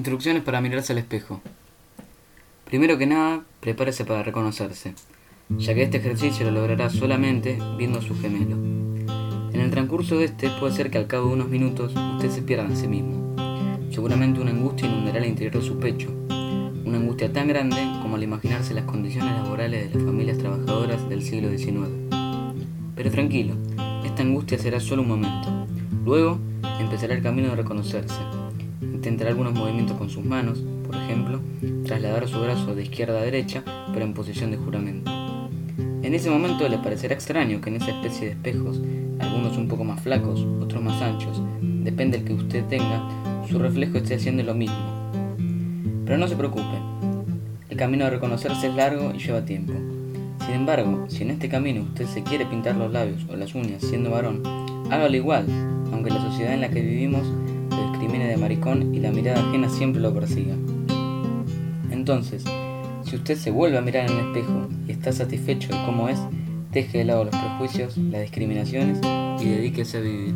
Instrucciones para mirarse al espejo. Primero que nada, prepárese para reconocerse, ya que este ejercicio lo logrará solamente viendo a su gemelo. En el transcurso de este puede ser que al cabo de unos minutos usted se pierda en sí mismo. Seguramente una angustia inundará el interior de su pecho, una angustia tan grande como al imaginarse las condiciones laborales de las familias trabajadoras del siglo XIX. Pero tranquilo, esta angustia será solo un momento. Luego empezará el camino de reconocerse Intentará algunos movimientos con sus manos, por ejemplo, trasladar su brazo de izquierda a derecha, pero en posición de juramento. En ese momento le parecerá extraño que en esa especie de espejos, algunos un poco más flacos, otros más anchos, depende del que usted tenga, su reflejo esté haciendo lo mismo. Pero no se preocupe, el camino de reconocerse es largo y lleva tiempo. Sin embargo, si en este camino usted se quiere pintar los labios o las uñas siendo varón, hágalo igual, aunque la sociedad en la que vivimos de maricón y la mirada ajena siempre lo persiga. Entonces, si usted se vuelve a mirar en el espejo y está satisfecho de cómo es, deje de lado los prejuicios, las discriminaciones y dedíquese a vivir.